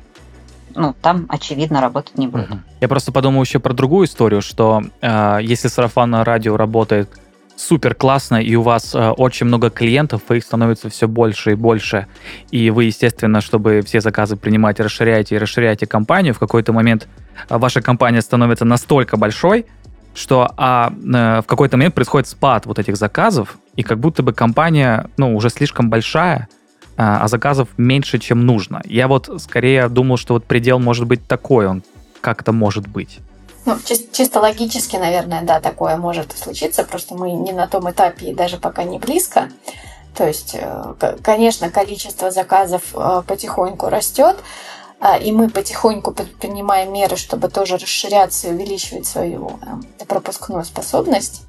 ну, там, очевидно, работать не будет. Я просто подумал еще про другую историю, что э, если сарафанное радио работает супер классно, и у вас э, очень много клиентов, и их становится все больше и больше, и вы, естественно, чтобы все заказы принимать, расширяете и расширяете компанию, в какой-то момент э, ваша компания становится настолько большой, что а, э, в какой-то момент происходит спад вот этих заказов, и как будто бы компания, ну, уже слишком большая, а, а заказов меньше, чем нужно. Я вот скорее думал, что вот предел может быть такой, он как-то может быть. Ну, чисто, чисто логически, наверное, да, такое может случиться, просто мы не на том этапе и даже пока не близко. То есть, э, конечно, количество заказов э, потихоньку растет, и мы потихоньку предпринимаем меры, чтобы тоже расширяться и увеличивать свою э, пропускную способность.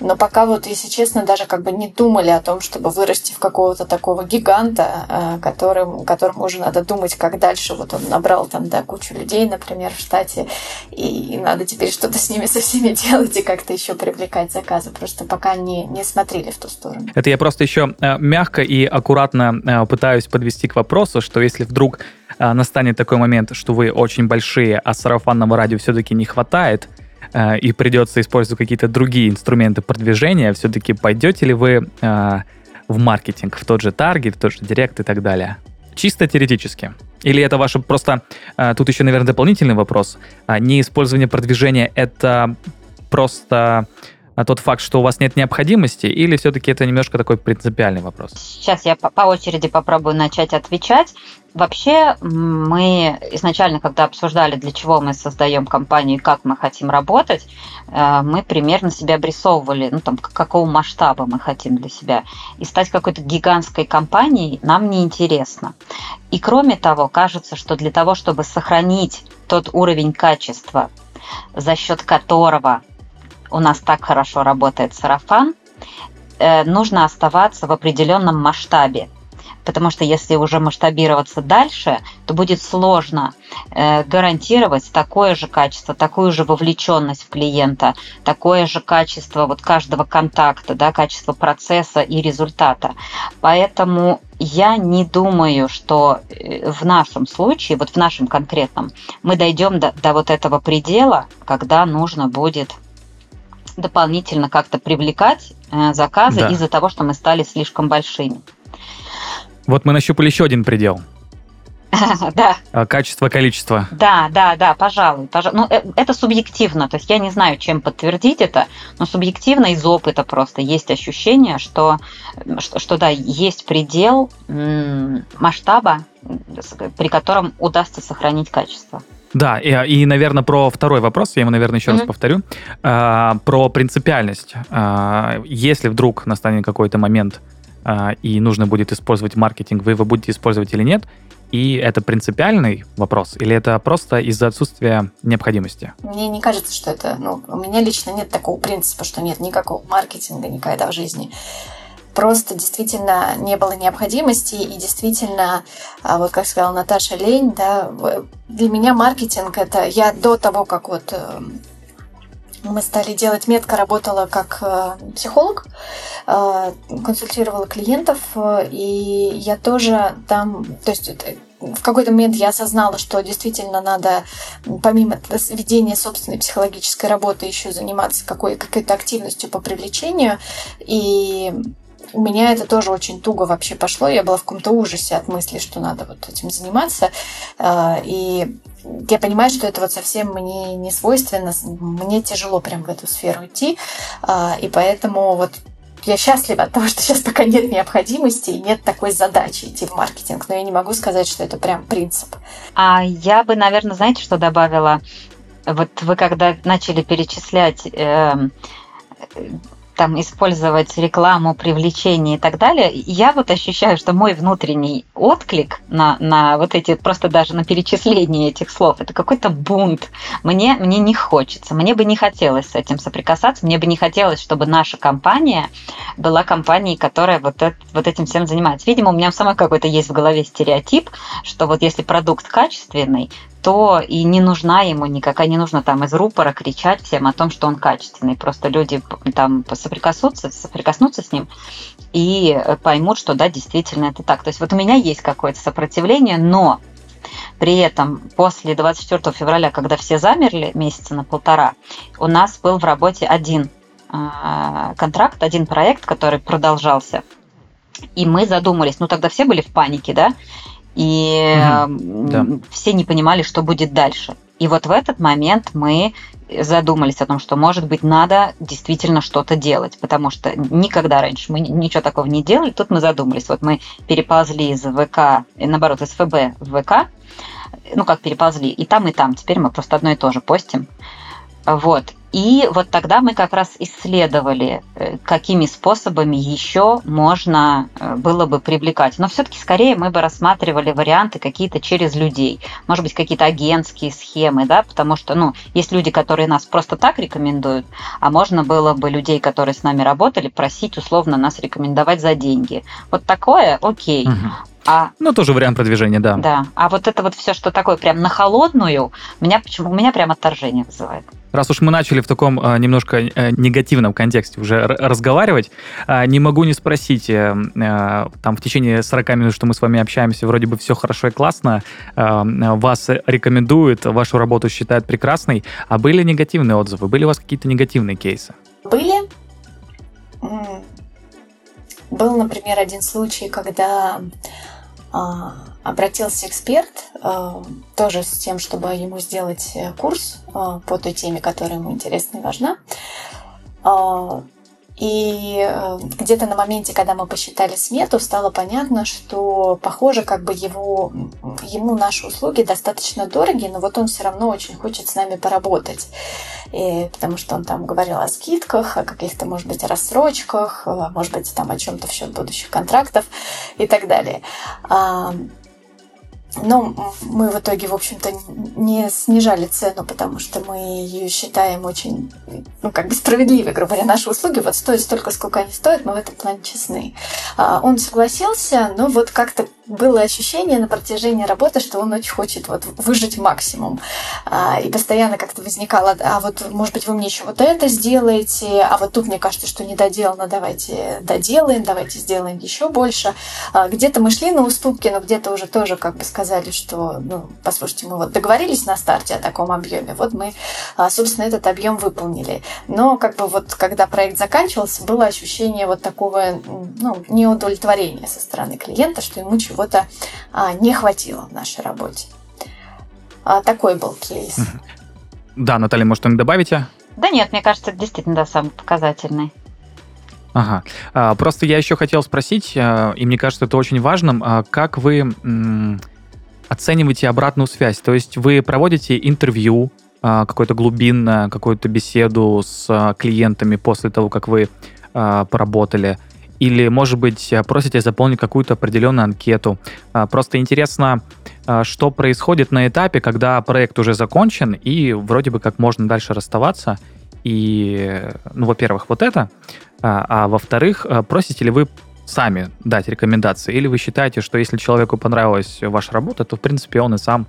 Но пока вот, если честно, даже как бы не думали о том, чтобы вырасти в какого-то такого гиганта, э, которым, которому уже надо думать, как дальше. Вот он набрал там, да, кучу людей, например, в штате, и, и надо теперь что-то с ними со всеми делать и как-то еще привлекать заказы. Просто пока не, не смотрели в ту сторону. Это я просто еще э, мягко и аккуратно пытаюсь подвести к вопросу, что если вдруг а, настанет такой момент, что вы очень большие, а сарафанного радио все-таки не хватает, а, и придется использовать какие-то другие инструменты продвижения, все-таки пойдете ли вы а, в маркетинг, в тот же таргет, в тот же директ и так далее? Чисто теоретически. Или это ваше просто... Тут еще, наверное, дополнительный вопрос. Не использование продвижения — это просто а тот факт, что у вас нет необходимости, или все-таки это немножко такой принципиальный вопрос? Сейчас я по очереди попробую начать отвечать. Вообще, мы изначально, когда обсуждали, для чего мы создаем компанию и как мы хотим работать, э, мы примерно себе обрисовывали, ну, там, какого масштаба мы хотим для себя. И стать какой-то гигантской компанией нам не интересно. И кроме того, кажется, что для того, чтобы сохранить тот уровень качества, за счет которого у нас так хорошо работает сарафан, э, нужно оставаться в определенном масштабе. Потому что если уже масштабироваться дальше, то будет сложно э, гарантировать такое же качество, такую же вовлеченность в клиента, такое же качество вот каждого контакта, да, качество процесса и результата. Поэтому я не думаю, что э, в нашем случае, вот в нашем конкретном, мы дойдем до, до вот этого предела, когда нужно будет дополнительно как-то привлекать э, заказы да. из-за того, что мы стали слишком большими. Вот мы нащупали еще один предел. Да. А, качество, количество. Да, да, да, пожалуй. пожалуй. Ну, э, это субъективно. То есть я не знаю, чем подтвердить это, но субъективно из опыта просто есть ощущение, что, что, что да, есть предел масштаба, при котором удастся сохранить качество. Да, и, и, наверное, про второй вопрос, я его, наверное, еще mm-hmm. раз повторю, а, про принципиальность. А, если вдруг настанет какой-то момент, а, и нужно будет использовать маркетинг, вы его будете использовать или нет, и это принципиальный вопрос, или это просто из-за отсутствия необходимости? Мне не кажется, что это... Ну, у меня лично нет такого принципа, что нет никакого маркетинга никогда в жизни просто действительно не было необходимости, и действительно, а, вот как сказала Наташа Лень, да, для меня маркетинг это я до того, как вот э, мы стали делать метко, работала как э, психолог, э, консультировала клиентов, и я тоже там, то есть в какой-то момент я осознала, что действительно надо, помимо ведения собственной психологической работы, еще заниматься какой- какой-то активностью по привлечению. И у меня это тоже очень туго вообще пошло. Я была в каком-то ужасе от мысли, что надо вот этим заниматься. И я понимаю, что это вот совсем мне не свойственно. Мне тяжело прям в эту сферу идти. А, и поэтому вот я счастлива от того, что сейчас пока нет необходимости и нет такой задачи идти в маркетинг. Но я не могу сказать, что это прям принцип. А я бы, наверное, знаете, что добавила? Вот вы когда начали перечислять э, там использовать рекламу, привлечение и так далее, я вот ощущаю, что мой внутренний отклик на, на вот эти, просто даже на перечисление этих слов, это какой-то бунт. Мне, мне не хочется, мне бы не хотелось с этим соприкасаться, мне бы не хотелось, чтобы наша компания была компанией, которая вот, это, вот этим всем занимается. Видимо, у меня самой какой-то есть в голове стереотип, что вот если продукт качественный, то и не нужна ему никакая, не нужно там из рупора кричать всем о том, что он качественный. Просто люди там соприкоснутся, соприкоснутся с ним и поймут, что да, действительно это так. То есть вот у меня есть какое-то сопротивление, но при этом после 24 февраля, когда все замерли месяца на полтора, у нас был в работе один а, контракт, один проект, который продолжался. И мы задумались, ну тогда все были в панике, да, и угу, да. все не понимали, что будет дальше. И вот в этот момент мы задумались о том, что, может быть, надо действительно что-то делать, потому что никогда раньше мы ничего такого не делали. Тут мы задумались. Вот мы переползли из ВК, наоборот, из ФБ в ВК, ну, как переползли, и там, и там. Теперь мы просто одно и то же постим. Вот. И вот тогда мы как раз исследовали, э, какими способами еще можно э, было бы привлекать. Но все-таки скорее мы бы рассматривали варианты какие-то через людей. Может быть, какие-то агентские схемы, да, потому что, ну, есть люди, которые нас просто так рекомендуют, а можно было бы людей, которые с нами работали, просить условно нас рекомендовать за деньги. Вот такое, окей. Угу. А, ну, тоже вариант продвижения, да. Да. А вот это вот все, что такое прям на холодную, меня почему у меня прям отторжение вызывает. Раз уж мы начали в таком э, немножко э, негативном контексте уже разговаривать, э, не могу не спросить, э, э, там в течение 40 минут, что мы с вами общаемся, вроде бы все хорошо и классно, э, вас рекомендуют, вашу работу считают прекрасной, а были негативные отзывы? Были у вас какие-то негативные кейсы? Были. Был, например, один случай, когда обратился эксперт а, тоже с тем, чтобы ему сделать э, курс а, по той теме, которая ему интересна и важна. А, и э, где-то на моменте, когда мы посчитали смету, стало понятно, что, похоже, как бы его, ему наши услуги достаточно дороги, но вот он все равно очень хочет с нами поработать. И, потому что он там говорил о скидках, о каких-то, может быть, рассрочках, может быть, там о чем-то в счет будущих контрактов и так далее. Но мы в итоге, в общем-то, не снижали цену, потому что мы ее считаем очень, ну, как бы справедливой, грубо говоря, наши услуги вот стоят столько, сколько они стоят, мы в этом плане честны. А, он согласился, но вот как-то было ощущение на протяжении работы, что он очень хочет вот выжить максимум. А, и постоянно как-то возникало, а вот, может быть, вы мне еще вот это сделаете, а вот тут мне кажется, что не доделано, давайте доделаем, давайте сделаем еще больше. А, где-то мы шли на уступки, но где-то уже тоже как бы сказали, что, ну, послушайте, мы вот договорились на старте о таком объеме, вот мы, а, собственно, этот объем выполнили. Но как бы вот когда проект заканчивался, было ощущение вот такого, ну, неудовлетворения со стороны клиента, что ему чего чего-то а, не хватило в нашей работе. А, такой был кейс. Да, Наталья, может, что-нибудь добавите? Да нет, мне кажется, это действительно да, самый показательный. Ага. А, просто я еще хотел спросить, а, и мне кажется, это очень важным, а, как вы м, оцениваете обратную связь? То есть вы проводите интервью, а, какое-то глубинное, какую-то беседу с а, клиентами после того, как вы а, поработали, или, может быть, э, просите заполнить какую-то определенную анкету. А, просто интересно, а, что происходит на этапе, когда проект уже закончен, и вроде бы как можно дальше расставаться. И, ну, во-первых, вот это, а, а во-вторых, э, просите ли вы сами дать рекомендации, или вы считаете, что если человеку понравилась ваша работа, то, в принципе, он и сам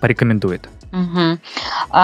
порекомендует? Угу.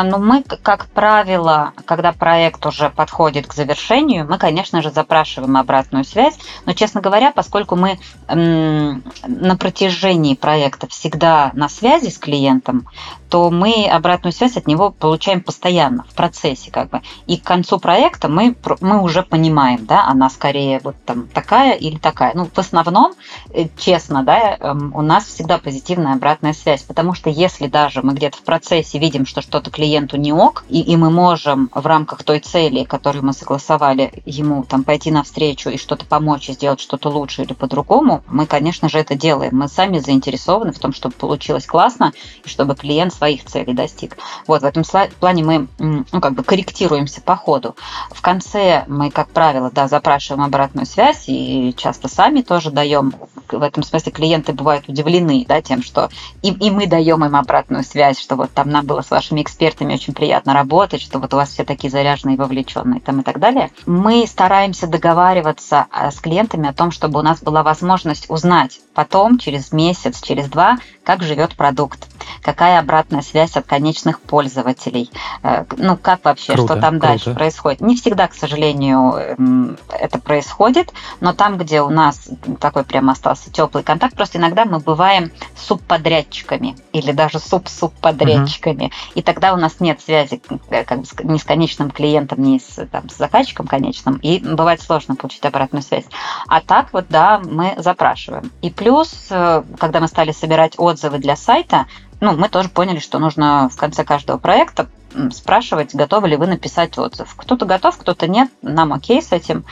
Ну, мы, как правило, когда проект уже подходит к завершению, мы, конечно же, запрашиваем обратную связь. Но, честно говоря, поскольку мы на протяжении проекта всегда на связи с клиентом, то мы обратную связь от него получаем постоянно в процессе, как бы. И к концу проекта мы, мы уже понимаем, да, она скорее вот там такая или такая. Ну, в основном, э, честно, да, эм, у нас всегда позитивная обратная связь, потому что если даже мы где-то в процессе видим, что что-то клиенту не ок, и, и мы можем в рамках той цели, которую мы согласовали, ему там пойти навстречу и что-то помочь и сделать что-то лучше или по-другому, мы, конечно же, это делаем. Мы сами заинтересованы в том, чтобы получилось классно, и чтобы клиент своих целей достиг. Вот в этом плане мы ну, как бы корректируемся по ходу. В конце мы, как правило, да, запрашиваем обратную связь и часто сами тоже даем. В этом смысле клиенты бывают удивлены да, тем, что и, и мы даем им обратную связь, что вот там нам было с вашими экспертами очень приятно работать, что вот у вас все такие заряженные вовлеченные там и так далее. Мы стараемся договариваться а, с клиентами о том, чтобы у нас была возможность узнать потом, через месяц, через два, как живет продукт, какая обратная связь от конечных пользователей, э, ну как вообще, круто, что там круто. дальше происходит. Не всегда, к сожалению, эм, это происходит, но там, где у нас такой прям остался теплый контакт, просто иногда мы бываем субподрядчиками или даже суб-субподрядчиками, угу. и тогда у нас нет связи э, как бы, ни с конечным клиентом, ни с, там, с заказчиком конечным, и бывает сложно получить обратную связь. А так вот, да, мы запрашиваем. И плюс, э, когда мы стали собирать отзывы для сайта, ну, мы тоже поняли, что нужно в конце каждого проекта спрашивать, готовы ли вы написать отзыв. Кто-то готов, кто-то нет, нам окей с этим.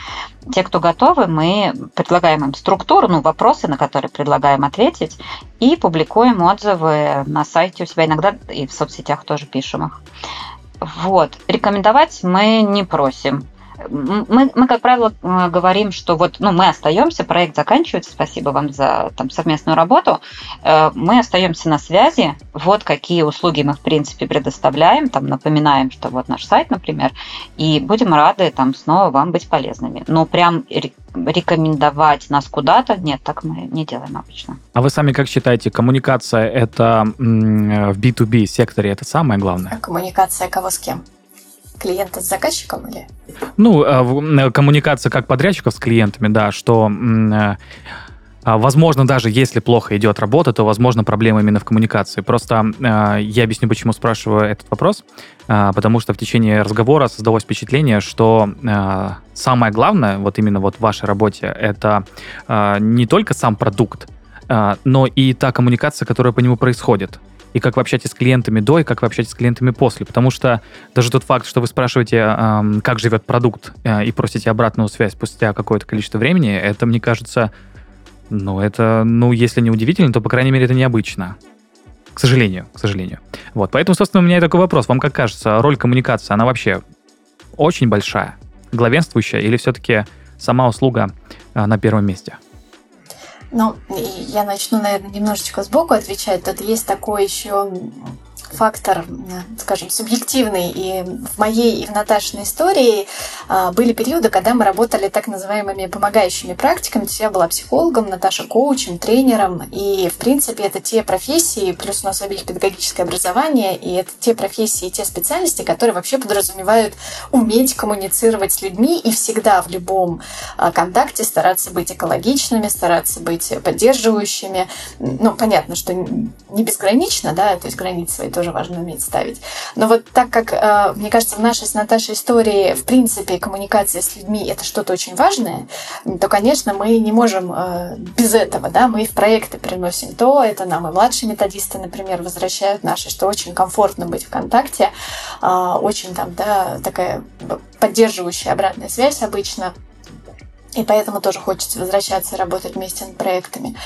Те, кто готовы, мы предлагаем им структуру, ну, вопросы, на которые предлагаем ответить, и публикуем отзывы на сайте у себя, иногда и в соцсетях тоже пишем их. Вот. Рекомендовать мы не просим мы, мы, как правило, говорим, что вот ну, мы остаемся, проект заканчивается, спасибо вам за там, совместную работу, э, мы остаемся на связи, вот какие услуги мы, в принципе, предоставляем, там, напоминаем, что вот наш сайт, например, и будем рады там снова вам быть полезными. Но прям рекомендовать нас куда-то, нет, так мы не делаем обычно. А вы сами как считаете, коммуникация это в B2B секторе это самое главное? Коммуникация кого с кем? Клиента с заказчиком или? Ну, э, э, коммуникация как подрядчиков с клиентами, да, что э, а, Возможно, даже если плохо идет работа, то, возможно, проблема именно в коммуникации. Просто э, я объясню, почему спрашиваю этот вопрос. Э, потому что в течение разговора создалось впечатление, что э, самое главное, вот именно вот в вашей работе, это э, не только сам продукт, э, но и та коммуникация, которая по нему происходит. И как вы общаетесь с клиентами до, и как вы общаетесь с клиентами после. Потому что даже тот факт, что вы спрашиваете, эм, как живет продукт, э, и просите обратную связь спустя какое-то количество времени, это, мне кажется, ну, это, ну, если не удивительно, то, по крайней мере, это необычно. К сожалению, к сожалению. Вот, поэтому, собственно, у меня такой вопрос. Вам как кажется, роль коммуникации, она вообще очень большая, главенствующая, или все-таки сама услуга э, на первом месте? Ну, я начну, наверное, немножечко сбоку отвечать. Тут есть такой еще фактор, скажем, субъективный. И в моей и в Наташиной истории а, были периоды, когда мы работали так называемыми помогающими практиками. То есть я была психологом, Наташа коучем, тренером. И, в принципе, это те профессии, плюс у нас обеих педагогическое образование, и это те профессии, те специальности, которые вообще подразумевают уметь коммуницировать с людьми и всегда в любом а, контакте стараться быть экологичными, стараться быть поддерживающими. Ну, понятно, что не безгранично, да, то есть границы свои тоже важно уметь ставить. Но вот так как, э, мне кажется, в нашей с Наташей истории, в принципе, коммуникация с людьми – это что-то очень важное, то, конечно, мы не можем э, без этого, да, мы и в проекты приносим то, это нам и младшие методисты, например, возвращают наши, что очень комфортно быть в контакте, э, очень там, да, такая поддерживающая обратная связь обычно – и поэтому тоже хочется возвращаться и работать вместе над проектами.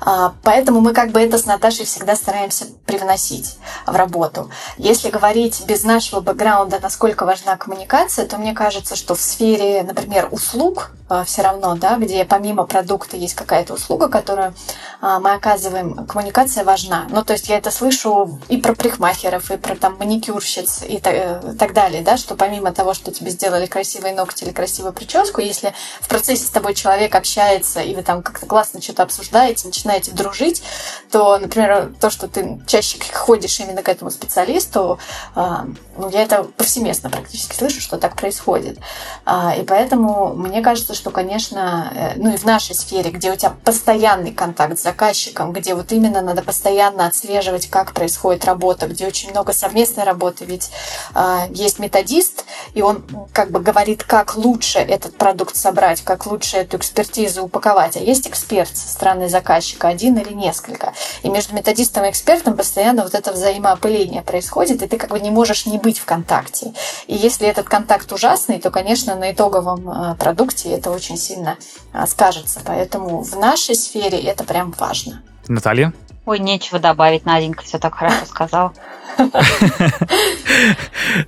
А, поэтому мы как бы это с Наташей всегда стараемся привносить в работу. Если говорить без нашего бэкграунда, насколько важна коммуникация, то мне кажется, что в сфере, например, услуг все равно, да, где помимо продукта есть какая-то услуга, которую а, мы оказываем, коммуникация важна. Ну, то есть я это слышу и про прихмахеров, и про там маникюрщиц и э, так далее, да, что помимо того, что тебе сделали красивые ногти или красивую прическу, если в процессе с тобой человек общается, и вы там как-то классно что-то обсуждаете, начинаете дружить, то, например, то, что ты чаще ходишь именно к этому специалисту, а, ну, я это повсеместно практически слышу, что так происходит. А, и поэтому мне кажется, что, конечно, э, ну и в нашей сфере, где у тебя постоянный контакт с заказчиком, где вот именно надо постоянно отслеживать, как происходит работа, где очень много совместной работы, ведь а, есть методист, и он как бы говорит, как лучше этот продукт собрать, как лучше эту экспертизу упаковать. А есть эксперт со стороны заказчика, один или несколько. И между методистом и экспертом постоянно вот это взаимоопыление происходит, и ты как бы не можешь не быть в контакте. И если этот контакт ужасный, то, конечно, на итоговом э, продукте это очень сильно э, скажется. Поэтому в нашей сфере это прям важно. Наталья? Ой, нечего добавить, Наденька все так хорошо сказал.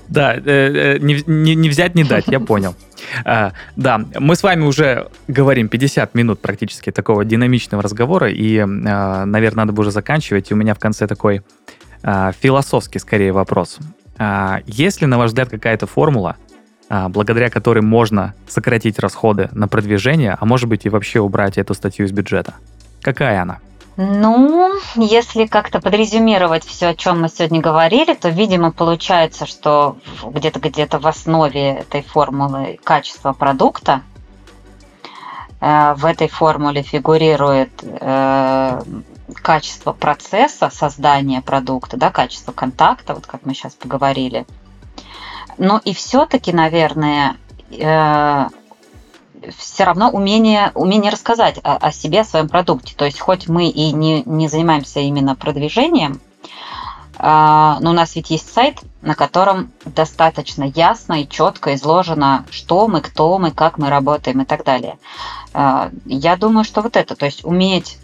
Да, э, не взять, не дать, я понял. А, да, мы с вами уже говорим 50 минут практически такого динамичного разговора, и, а, наверное, надо бы уже заканчивать. У меня в конце такой а, философский, скорее, вопрос. Есть ли, на ваш взгляд, какая-то формула, благодаря которой можно сократить расходы на продвижение, а может быть и вообще убрать эту статью из бюджета? Какая она? Ну, если как-то подрезюмировать все, о чем мы сегодня говорили, то, видимо, получается, что где-то где-то в основе этой формулы качество продукта. Э, в этой формуле фигурирует э, качество процесса создания продукта, да, качество контакта, вот как мы сейчас поговорили. Но и все-таки, наверное, э, все равно умение, умение рассказать о, о себе, о своем продукте. То есть хоть мы и не, не занимаемся именно продвижением, а, но у нас ведь есть сайт, на котором достаточно ясно и четко изложено, что мы, кто мы, как мы работаем и так далее. А, я думаю, что вот это, то есть уметь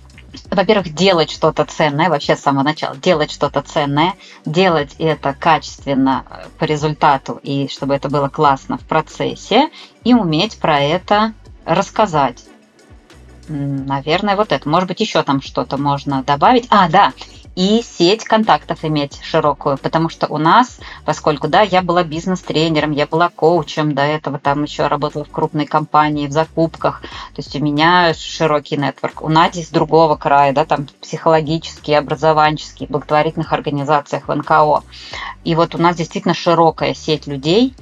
во-первых, делать что-то ценное, вообще с самого начала, делать что-то ценное, делать это качественно э, по результату и чтобы это было классно в процессе, и уметь про это рассказать. Наверное, вот это. Может быть, еще там что-то можно добавить. А, да, и сеть контактов иметь широкую, потому что у нас, поскольку, да, я была бизнес-тренером, я была коучем, до этого там еще работала в крупной компании, в закупках, то есть у меня широкий нетворк. У Нади с другого края, да, там психологические, образованческие, благотворительных организациях в НКО. И вот у нас действительно широкая сеть людей,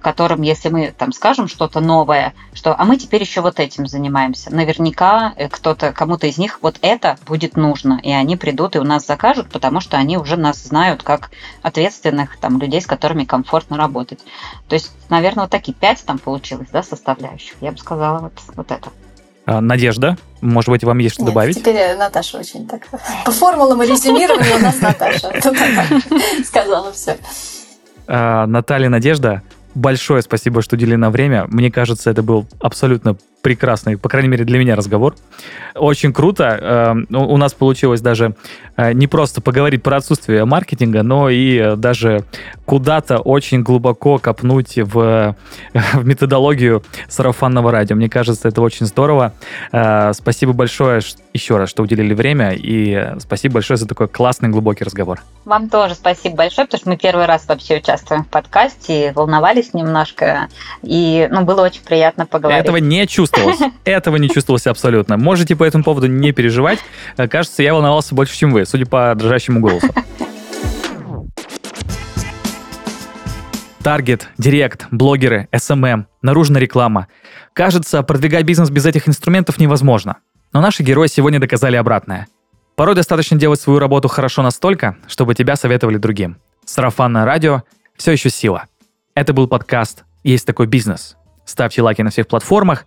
которым, если мы там скажем что-то новое, что а мы теперь еще вот этим занимаемся, наверняка э, кто-то, кому-то из них вот это будет нужно, и они придут и у нас закажут, потому что они уже нас знают как ответственных там людей, с которыми комфортно работать. То есть, наверное, вот такие пять там получилось, да, составляющих. Я бы сказала вот, вот это. А, Надежда, может быть, вам есть что Нет, добавить? Теперь Наташа очень так. По формулам и резюмированию у нас Наташа. Сказала все. А, Наталья, Надежда, большое спасибо, что уделили нам время. Мне кажется, это был абсолютно прекрасный, по крайней мере, для меня разговор. Очень круто. Э, У нас получилось даже э, не просто поговорить про отсутствие маркетинга, но и э, даже куда-то очень глубоко копнуть в, в методологию сарафанного радио. Мне кажется, это очень здорово. Э, Спасибо большое еще раз, что уделили время, и спасибо большое за такой классный, глубокий разговор. Вам тоже спасибо большое, потому что мы первый раз вообще участвуем в подкасте, волновались немножко, и ну, было очень приятно поговорить. Этого не чувствовалось. Этого не чувствовалось абсолютно. Можете по этому поводу не переживать. Э, Кажется, я волновался больше, чем вы, судя по дрожащему голосу. Таргет, директ, блогеры, SMM, наружная реклама. Кажется, продвигать бизнес без этих инструментов невозможно. Но наши герои сегодня доказали обратное. Порой достаточно делать свою работу хорошо настолько, чтобы тебя советовали другим. Сарафанное радио – все еще сила. Это был подкаст «Есть такой бизнес». Ставьте лайки на всех платформах,